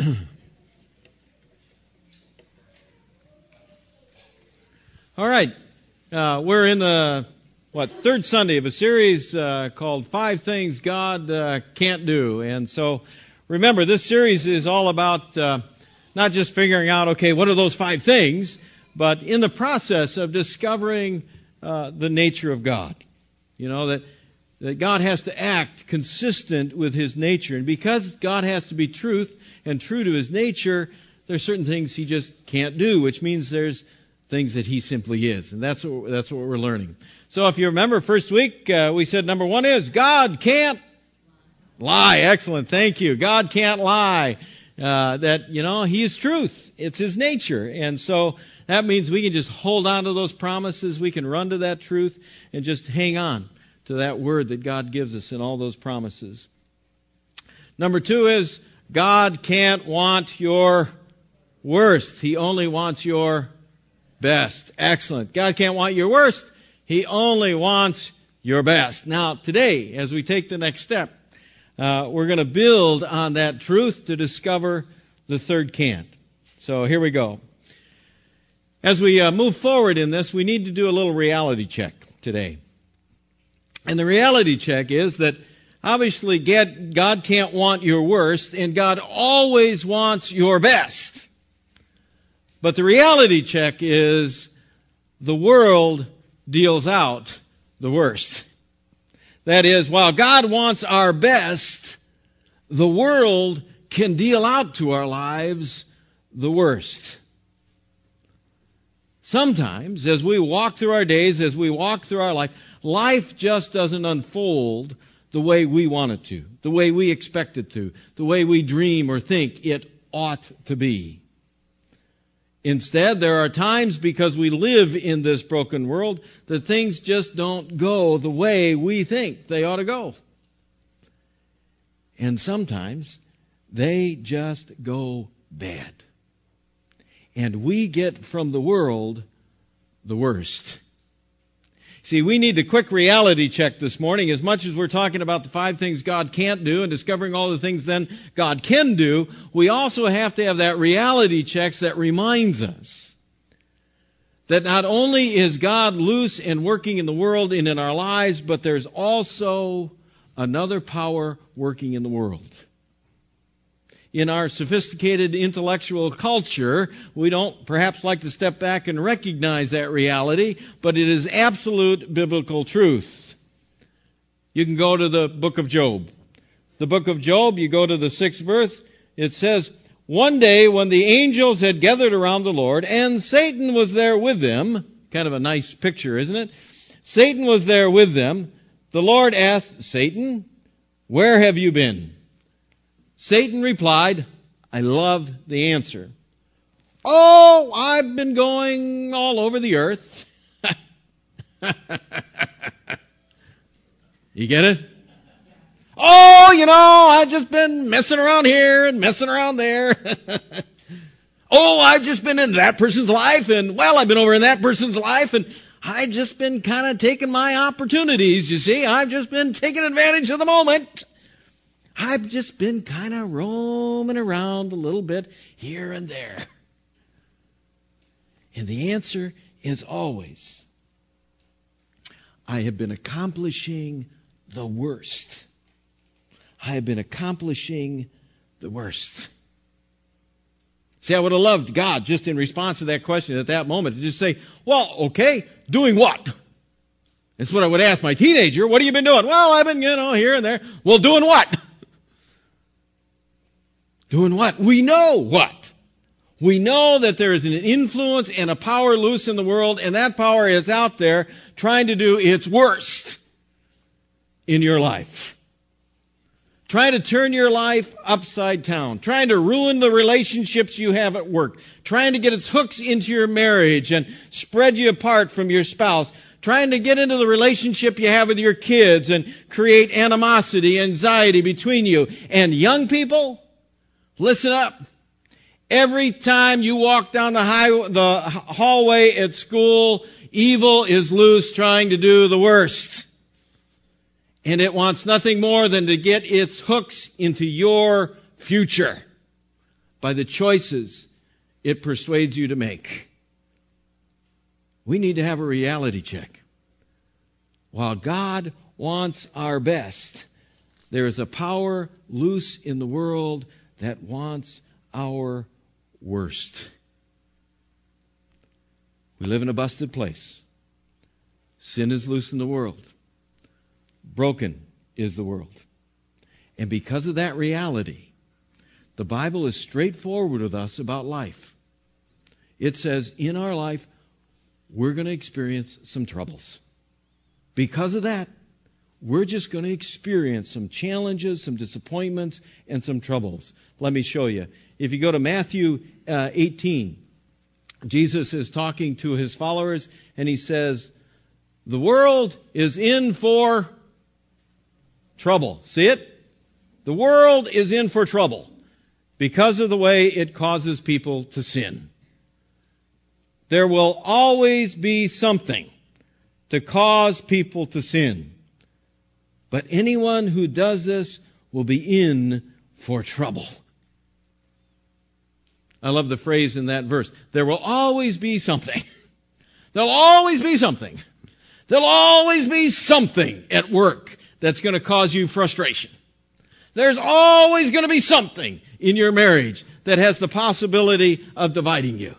All right. Uh, we're in the, what, third Sunday of a series uh, called Five Things God uh, Can't Do. And so remember, this series is all about uh, not just figuring out, okay, what are those five things, but in the process of discovering uh, the nature of God. You know, that, that God has to act consistent with His nature. And because God has to be truth and true to His nature, there's certain things He just can't do, which means there's things that he simply is. And that's what, that's what we're learning. So if you remember first week, uh, we said number one is God can't lie. Excellent. Thank you. God can't lie. Uh, that, you know, he is truth. It's his nature. And so that means we can just hold on to those promises. We can run to that truth and just hang on to that word that God gives us in all those promises. Number two is God can't want your worst. He only wants your best. Excellent. God can't want your worst. He only wants your best. Now, today, as we take the next step, uh, we're going to build on that truth to discover the third can't. So here we go. As we uh, move forward in this, we need to do a little reality check today. And the reality check is that obviously God can't want your worst, and God always wants your best. But the reality check is the world deals out the worst. That is, while God wants our best, the world can deal out to our lives the worst. Sometimes, as we walk through our days, as we walk through our life, life just doesn't unfold the way we want it to, the way we expect it to, the way we dream or think it ought to be. Instead, there are times because we live in this broken world that things just don't go the way we think they ought to go. And sometimes they just go bad. And we get from the world the worst. See, we need a quick reality check this morning. As much as we're talking about the five things God can't do and discovering all the things then God can do, we also have to have that reality check that reminds us that not only is God loose and working in the world and in our lives, but there's also another power working in the world in our sophisticated intellectual culture, we don't perhaps like to step back and recognize that reality, but it is absolute biblical truth. You can go to the book of Job. The book of Job, you go to the sixth verse, it says, One day when the angels had gathered around the Lord, and Satan was there with them, kind of a nice picture, isn't it? Satan was there with them. The Lord asked Satan, Where have you been? Satan replied, I love the answer. Oh, I've been going all over the earth. you get it? Oh, you know, I've just been messing around here and messing around there. oh, I've just been in that person's life and, well, I've been over in that person's life and I've just been kind of taking my opportunities, you see. I've just been taking advantage of the moment. I've just been kind of roaming around a little bit here and there. And the answer is always I have been accomplishing the worst. I have been accomplishing the worst. See, I would have loved God just in response to that question at that moment to just say, well, okay, doing what? That's what I would ask my teenager. What have you been doing? Well, I've been, you know, here and there. Well, doing what? Doing what? We know what? We know that there is an influence and a power loose in the world, and that power is out there trying to do its worst in your life. Trying to turn your life upside down. Trying to ruin the relationships you have at work. Trying to get its hooks into your marriage and spread you apart from your spouse. Trying to get into the relationship you have with your kids and create animosity, anxiety between you. And young people, Listen up. Every time you walk down the, the hallway at school, evil is loose trying to do the worst. And it wants nothing more than to get its hooks into your future. by the choices it persuades you to make. We need to have a reality check. While God wants our best, there is a power loose in the world that wants our worst. We live in a busted place. Sin is loose in the world. Broken is the world. And because of that reality, the Bible is straightforward with us about life. It says in our life, we're going to experience some troubles. Because of that, we're just going to experience some challenges, some disappointments, and some troubles. Let me show you. If you go to Matthew uh, 18, Jesus is talking to his followers, and he says, The world is in for trouble. See it? The world is in for trouble because of the way it causes people to sin. There will always be something to cause people to sin. But anyone who does this will be in for trouble. I love the phrase in that verse. There will always be something. There'll always be something. There'll always be something at work that's going to cause you frustration. There's always going to be something in your marriage that has the possibility of dividing you.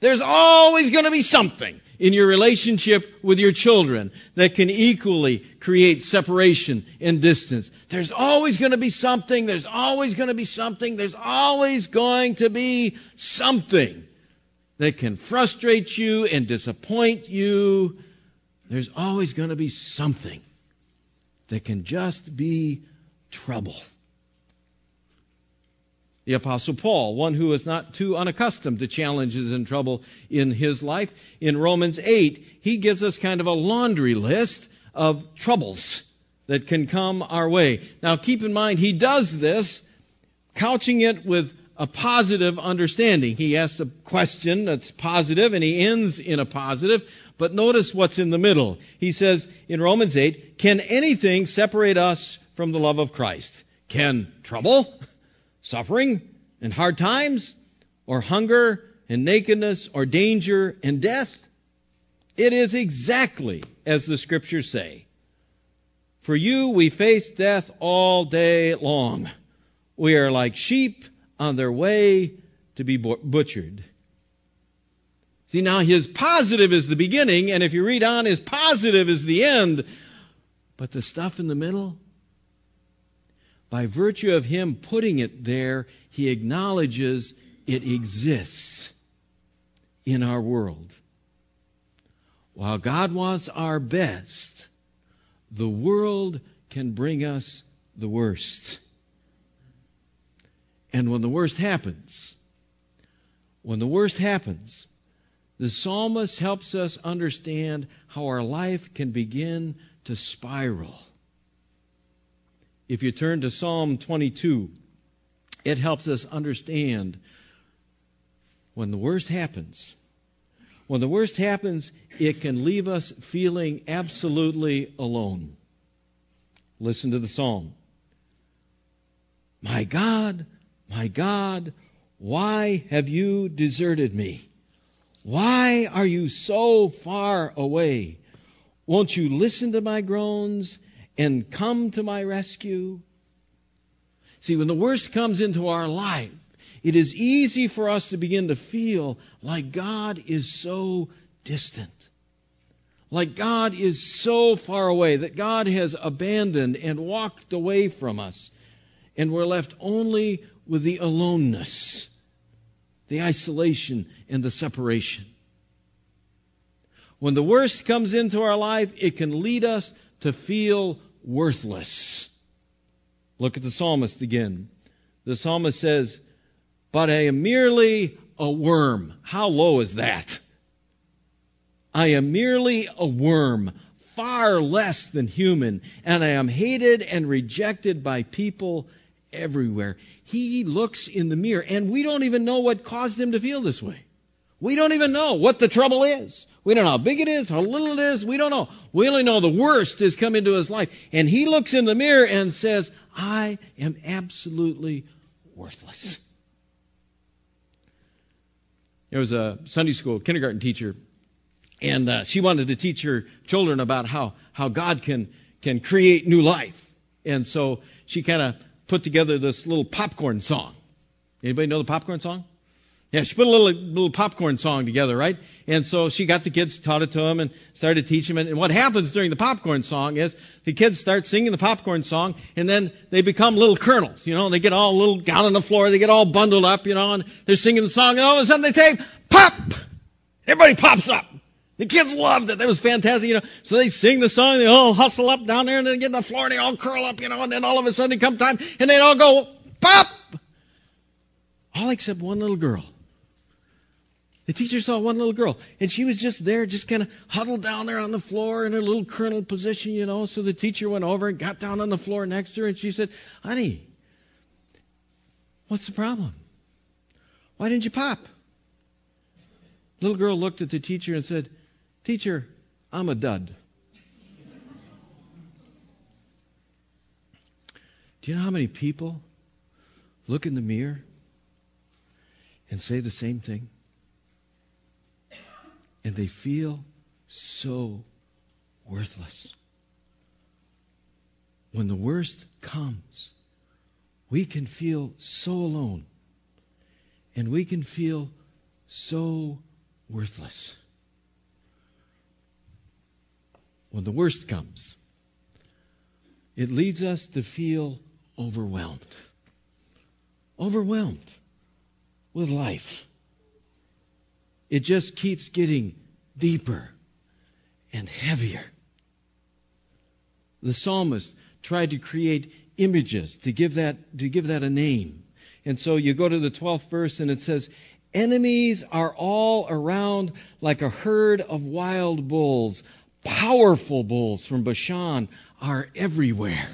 There's always going to be something in your relationship with your children that can equally create separation and distance. There's always going to be something. There's always going to be something. There's always going to be something that can frustrate you and disappoint you. There's always going to be something that can just be trouble the Apostle Paul, one who is not too unaccustomed to challenges and trouble in his life. In Romans 8, he gives us kind of a laundry list of troubles that can come our way. Now, keep in mind, he does this couching it with a positive understanding. He asks a question that's positive and he ends in a positive. But notice what's in the middle. He says in Romans 8, Can anything separate us from the love of Christ? Can trouble? Suffering and hard times, or hunger and nakedness, or danger and death? It is exactly as the scriptures say. For you we face death all day long. We are like sheep on their way to be butchered. See, now his positive is the beginning, and if you read on, his positive is the end. But the stuff in the middle, by virtue of him putting it there, he acknowledges it exists in our world. While God wants our best, the world can bring us the worst. And when the worst happens, when the worst happens, the psalmist helps us understand how our life can begin to spiral if you turn to Psalm 22, it helps us understand when the worst happens. When the worst happens, it can leave us feeling absolutely alone. Listen to the psalm. My God, my God, why have you deserted me? Why are you so far away? Won't you listen to my groans and come to my rescue? See, when the worst comes into our life, it is easy for us to begin to feel like God is so distant. Like God is so far away, that God has abandoned and walked away from us. And we're left only with the aloneness, the isolation, and the separation. When the worst comes into our life, it can lead us to feel worthless. Look at the psalmist again. The psalmist says, But I am merely a worm. How low is that? I am merely a worm, far less than human, and I am hated and rejected by people everywhere. He looks in the mirror, and we don't even know what caused him to feel this way. We don't even know what the trouble is. We don't know how big it is, how little it is. We don't know. We only know the worst has come into his life. And he looks in the mirror and says, I am absolutely worthless. there was a Sunday school kindergarten teacher, and uh, she wanted to teach her children about how how God can can create new life. And so she kind of put together this little popcorn song. Anybody know the popcorn song? Yeah, she put a little little popcorn song together, right? And so she got the kids, taught it to them, and started to teach them. And what happens during the popcorn song is the kids start singing the popcorn song, and then they become little kernels. You know, they get all little down on the floor, they get all bundled up, you know, and they're singing the song, and all of a sudden they say, "Pop!" Everybody pops up. The kids loved it. That was fantastic, you know. So they sing the song, they all hustle up down there, and they get on the floor, and they all curl up, you know. And then all of a sudden, it come time, and they all go, "Pop!" All except one little girl. The teacher saw one little girl, and she was just there, just kind of huddled down there on the floor in her little kernel position, you know. So the teacher went over and got down on the floor next to her, and she said, Honey, what's the problem? Why didn't you pop? Little girl looked at the teacher and said, Teacher, I'm a dud. Do you know how many people look in the mirror and say the same thing? And they feel so worthless. When the worst comes, we can feel so alone and we can feel so worthless. When the worst comes, it leads us to feel overwhelmed. Overwhelmed with life it just keeps getting deeper and heavier. The psalmist tried to create images to give that to give that a name. And so you go to the 12th verse and it says, Enemies are all around like a herd of wild bulls. Powerful bulls from Bashan are everywhere.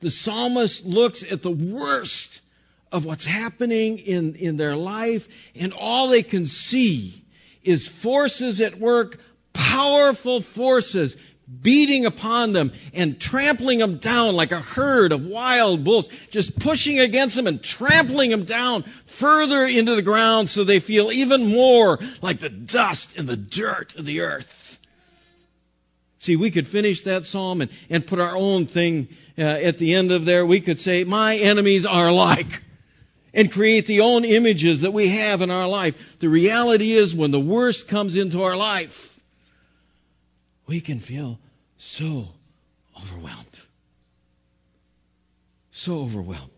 The psalmist looks at the worst of what's happening in, in their life, and all they can see is forces at work, powerful forces beating upon them and trampling them down like a herd of wild bulls, just pushing against them and trampling them down further into the ground so they feel even more like the dust and the dirt of the earth. See, we could finish that psalm and, and put our own thing uh, at the end of there. We could say, My enemies are like and create the own images that we have in our life. The reality is, when the worst comes into our life, we can feel so overwhelmed. So overwhelmed.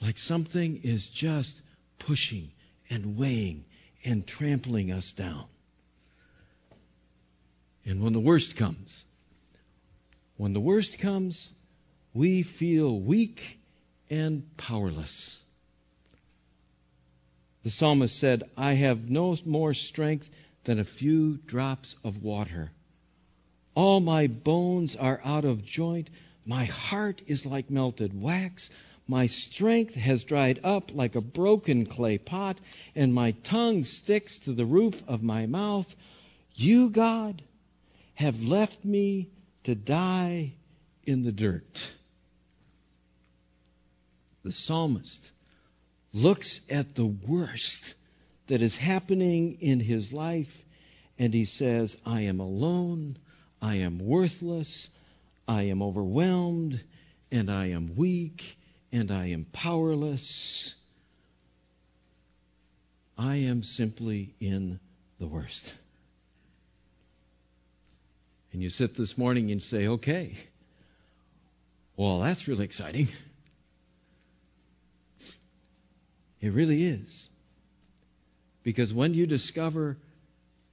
Like something is just pushing and weighing and trampling us down. And when the worst comes, when the worst comes, we feel weak and powerless. The psalmist said, I have no more strength than a few drops of water. All my bones are out of joint. My heart is like melted wax. My strength has dried up like a broken clay pot, and my tongue sticks to the roof of my mouth. You, God, have left me to die in the dirt the psalmist looks at the worst that is happening in his life and he says, I am alone, I am worthless, I am overwhelmed, and I am weak, and I am powerless. I am simply in the worst. And you sit this morning and say, okay, well, that's really exciting. It really is. Because when you discover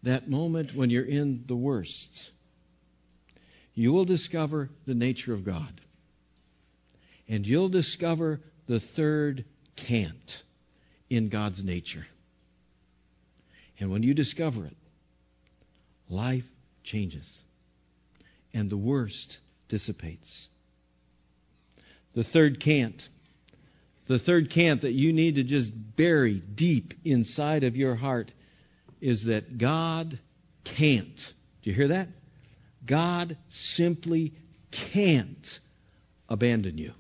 that moment when you're in the worst, you will discover the nature of God. And you'll discover the third can't in God's nature. And when you discover it, life changes and the worst dissipates. The third can't the third can't that you need to just bury deep inside of your heart is that God can't. Do you hear that? God simply can't abandon you.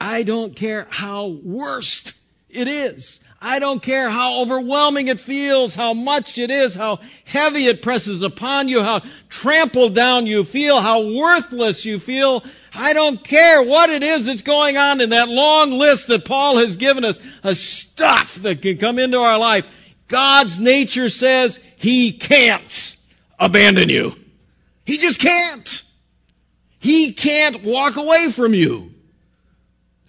I don't care how worst it is. I don't care how overwhelming it feels, how much it is, how heavy it presses upon you, how trampled down you feel, how worthless you feel. I don't care what it is that's going on in that long list that Paul has given us of stuff that can come into our life. God's nature says He can't abandon you. He just can't. He can't walk away from you.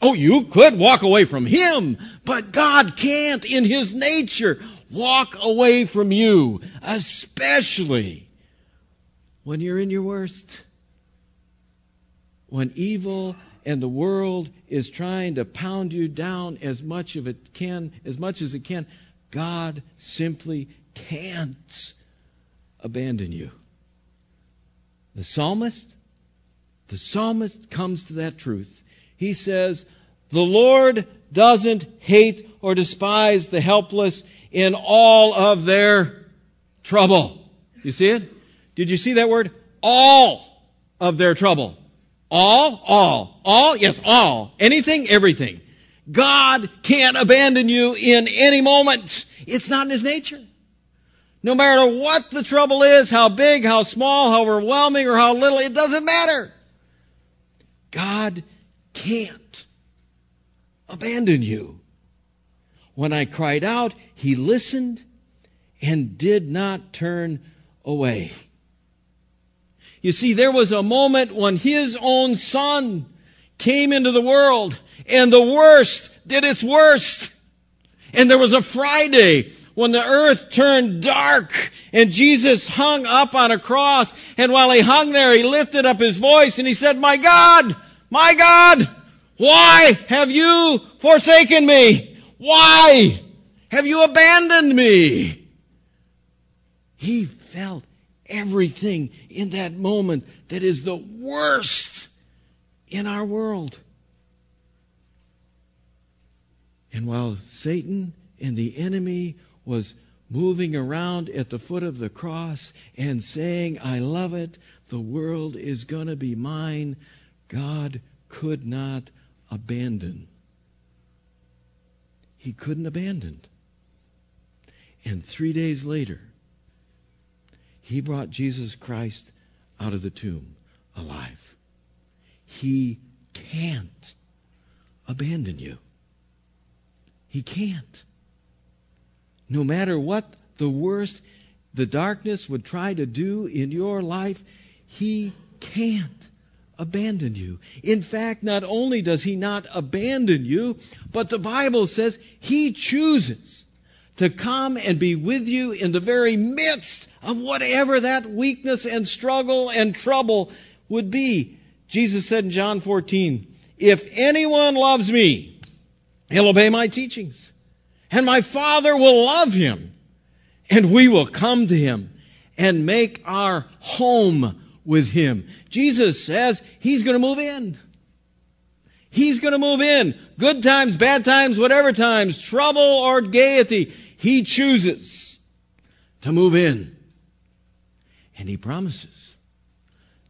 Oh, you could walk away from Him, but God can't in His nature walk away from you, especially when you're in your worst. When evil and the world is trying to pound you down as much of it can, as much as it can, God simply can't abandon you. The psalmist, the psalmist comes to that truth. He says, the Lord doesn't hate or despise the helpless in all of their trouble. You see it? Did you see that word? All of their trouble. All, all, all, yes, all. Anything, everything. God can't abandon you in any moment. It's not in His nature. No matter what the trouble is, how big, how small, how overwhelming, or how little, it doesn't matter. God can't abandon you. When I cried out, he listened and did not turn away. You see, there was a moment when his own son came into the world and the worst did its worst. And there was a Friday when the earth turned dark and Jesus hung up on a cross. And while he hung there, he lifted up his voice and he said, My God, my God, why have you forsaken me? Why have you abandoned me? He felt everything in that moment that is the worst in our world. And while Satan and the enemy was moving around at the foot of the cross and saying, I love it, the world is going to be mine, God could not abandon. He couldn't abandon. And three days later, he brought Jesus Christ out of the tomb alive. He can't abandon you. He can't. No matter what the worst, the darkness would try to do in your life, He can't abandon you. In fact, not only does he not abandon you, but the Bible says he chooses to come and be with you in the very midst of whatever that weakness and struggle and trouble would be. Jesus said in John 14, If anyone loves me, he'll obey my teachings. And my Father will love him. And we will come to him and make our home with him. Jesus says he's going to move in. He's going to move in. Good times, bad times, whatever times, trouble or gaiety. He chooses to move in. And he promises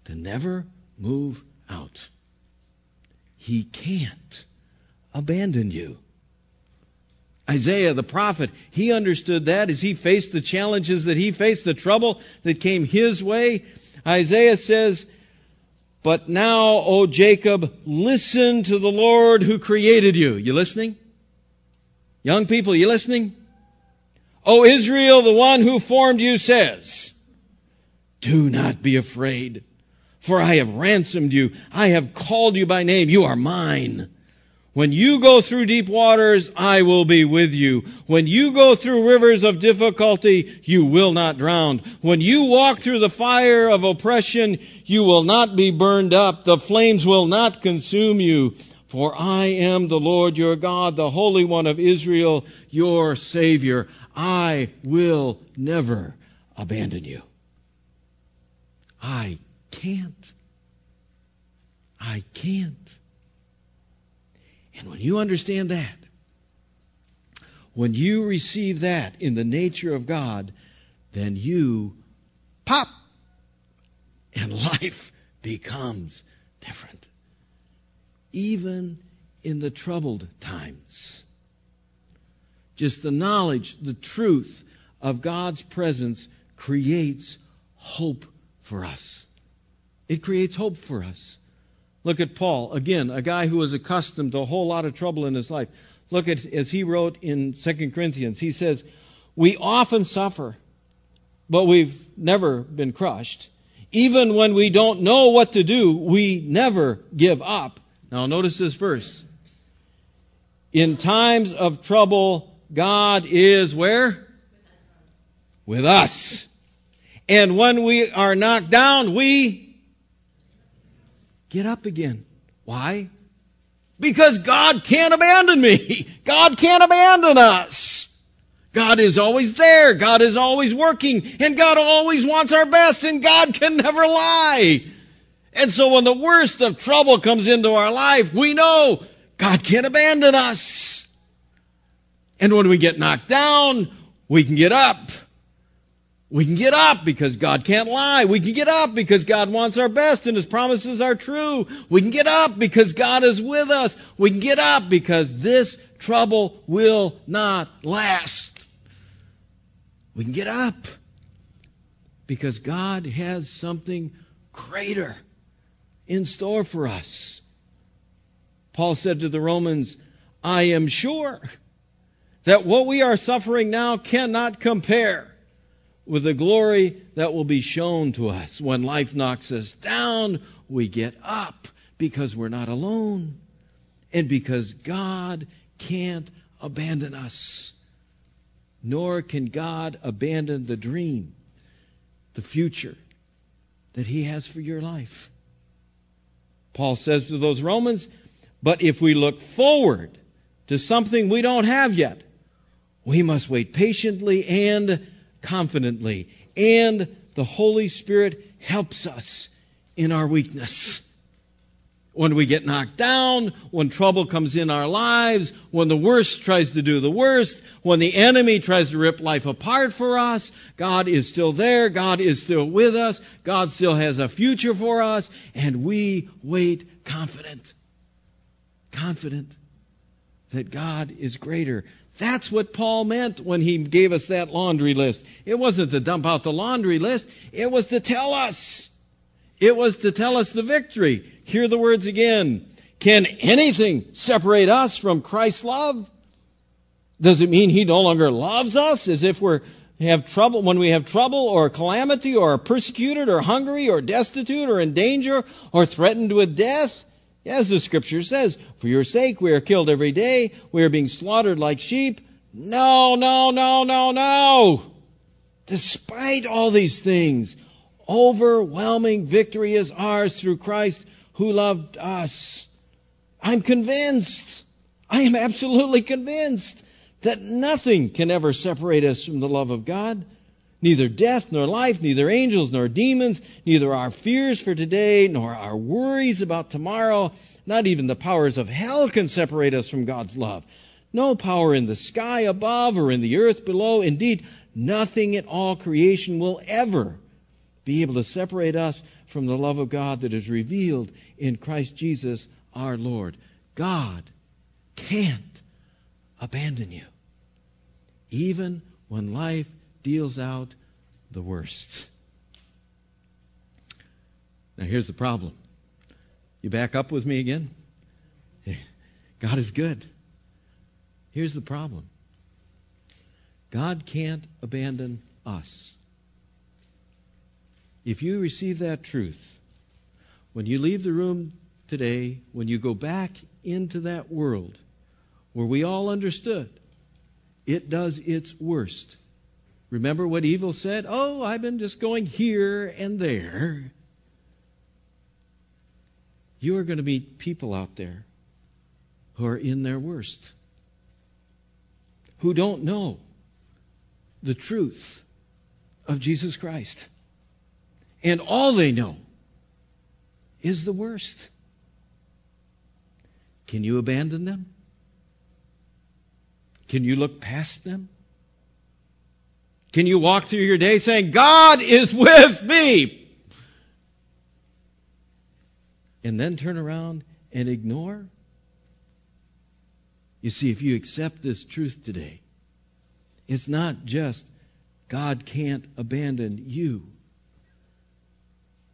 to never move out. He can't abandon you. Isaiah the prophet, he understood that as he faced the challenges that he faced, the trouble that came his way. Isaiah says, But now, O Jacob, listen to the Lord who created you. You listening? Young people, you listening? O Israel, the one who formed you says, Do not be afraid, for I have ransomed you. I have called you by name. You are mine. When you go through deep waters, I will be with you. When you go through rivers of difficulty, you will not drown. When you walk through the fire of oppression, you will not be burned up. The flames will not consume you. For I am the Lord your God, the Holy One of Israel, your Savior. I will never abandon you. I can't. I can't. And when you understand that, when you receive that in the nature of God, then you pop and life becomes different. Even in the troubled times. Just the knowledge, the truth of God's presence creates hope for us. It creates hope for us. Look at Paul, again, a guy who was accustomed to a whole lot of trouble in his life. Look at as he wrote in 2 Corinthians. He says, "We often suffer, but we've never been crushed. Even when we don't know what to do, we never give up." Now notice this verse. In times of trouble, God is where? With us. And when we are knocked down, we get up again. Why? Because God can't abandon me. God can't abandon us. God is always there. God is always working. And God always wants our best. And God can never lie. And so when the worst of trouble comes into our life, we know God can't abandon us. And when we get knocked down, we can get up. We can get up because God can't lie. We can get up because God wants our best and His promises are true. We can get up because God is with us. We can get up because this trouble will not last. We can get up because God has something greater in store for us. Paul said to the Romans, I am sure that what we are suffering now cannot compare with the glory that will be shown to us. When life knocks us down, we get up because we're not alone and because God can't abandon us. Nor can God abandon the dream, the future that He has for your life. Paul says to those Romans, but if we look forward to something we don't have yet, we must wait patiently and confidently. And the Holy Spirit helps us in our weakness. When we get knocked down, when trouble comes in our lives, when the worst tries to do the worst, when the enemy tries to rip life apart for us, God is still there. God is still with us. God still has a future for us. And we wait confident. Confident that God is greater. That's what Paul meant when he gave us that laundry list. It wasn't to dump out the laundry list, it was to tell us. It was to tell us the victory. Hear the words again. Can anything separate us from Christ's love? Does it mean he no longer loves us as if we're have trouble when we have trouble or calamity or are persecuted or hungry or destitute or in danger or threatened with death? As the scripture says, for your sake we are killed every day, we are being slaughtered like sheep. No, no, no, no, no. Despite all these things, overwhelming victory is ours through Christ who loved us. I'm convinced, I am absolutely convinced that nothing can ever separate us from the love of God. Neither death nor life, neither angels nor demons, neither our fears for today nor our worries about tomorrow, not even the powers of hell can separate us from God's love. No power in the sky above or in the earth below. Indeed, nothing in all creation will ever be able to separate us from the love of God that is revealed in Christ Jesus our Lord. God can't abandon you, even when life deals out the worst. Now, here's the problem. You back up with me again? God is good. Here's the problem God can't abandon us. If you receive that truth, when you leave the room today, when you go back into that world where we all understood it does its worst Remember what evil said? Oh, I've been just going here and there. You are going to meet people out there who are in their worst, who don't know the truth of Jesus Christ. And all they know is the worst. Can you abandon them? Can you look past them? Can you walk through your day saying, God is with me? And then turn around and ignore? You see, if you accept this truth today, It's not just God can't abandon you,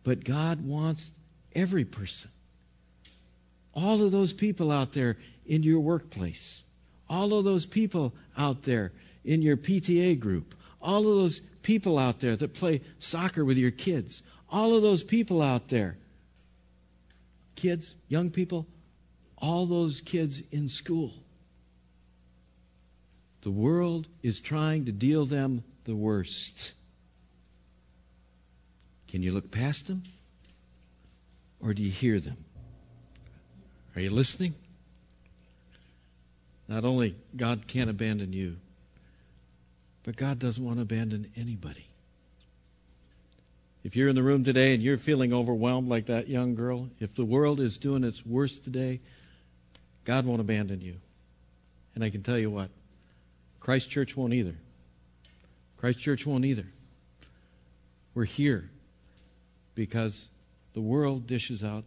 but God wants every person. All of those people out there in your workplace, all of those people out there in your PTA group, all of those people out there that play soccer with your kids, all of those people out there, kids, young people, all those kids in school. The world is trying to deal them the worst. Can you look past them? Or do you hear them? Are you listening? Not only God can't abandon you, but God doesn't want to abandon anybody. If you're in the room today and you're feeling overwhelmed like that young girl, if the world is doing its worst today, God won't abandon you. And I can tell you what, Christ Church won't either. Christ Church won't either. We're here because the world dishes out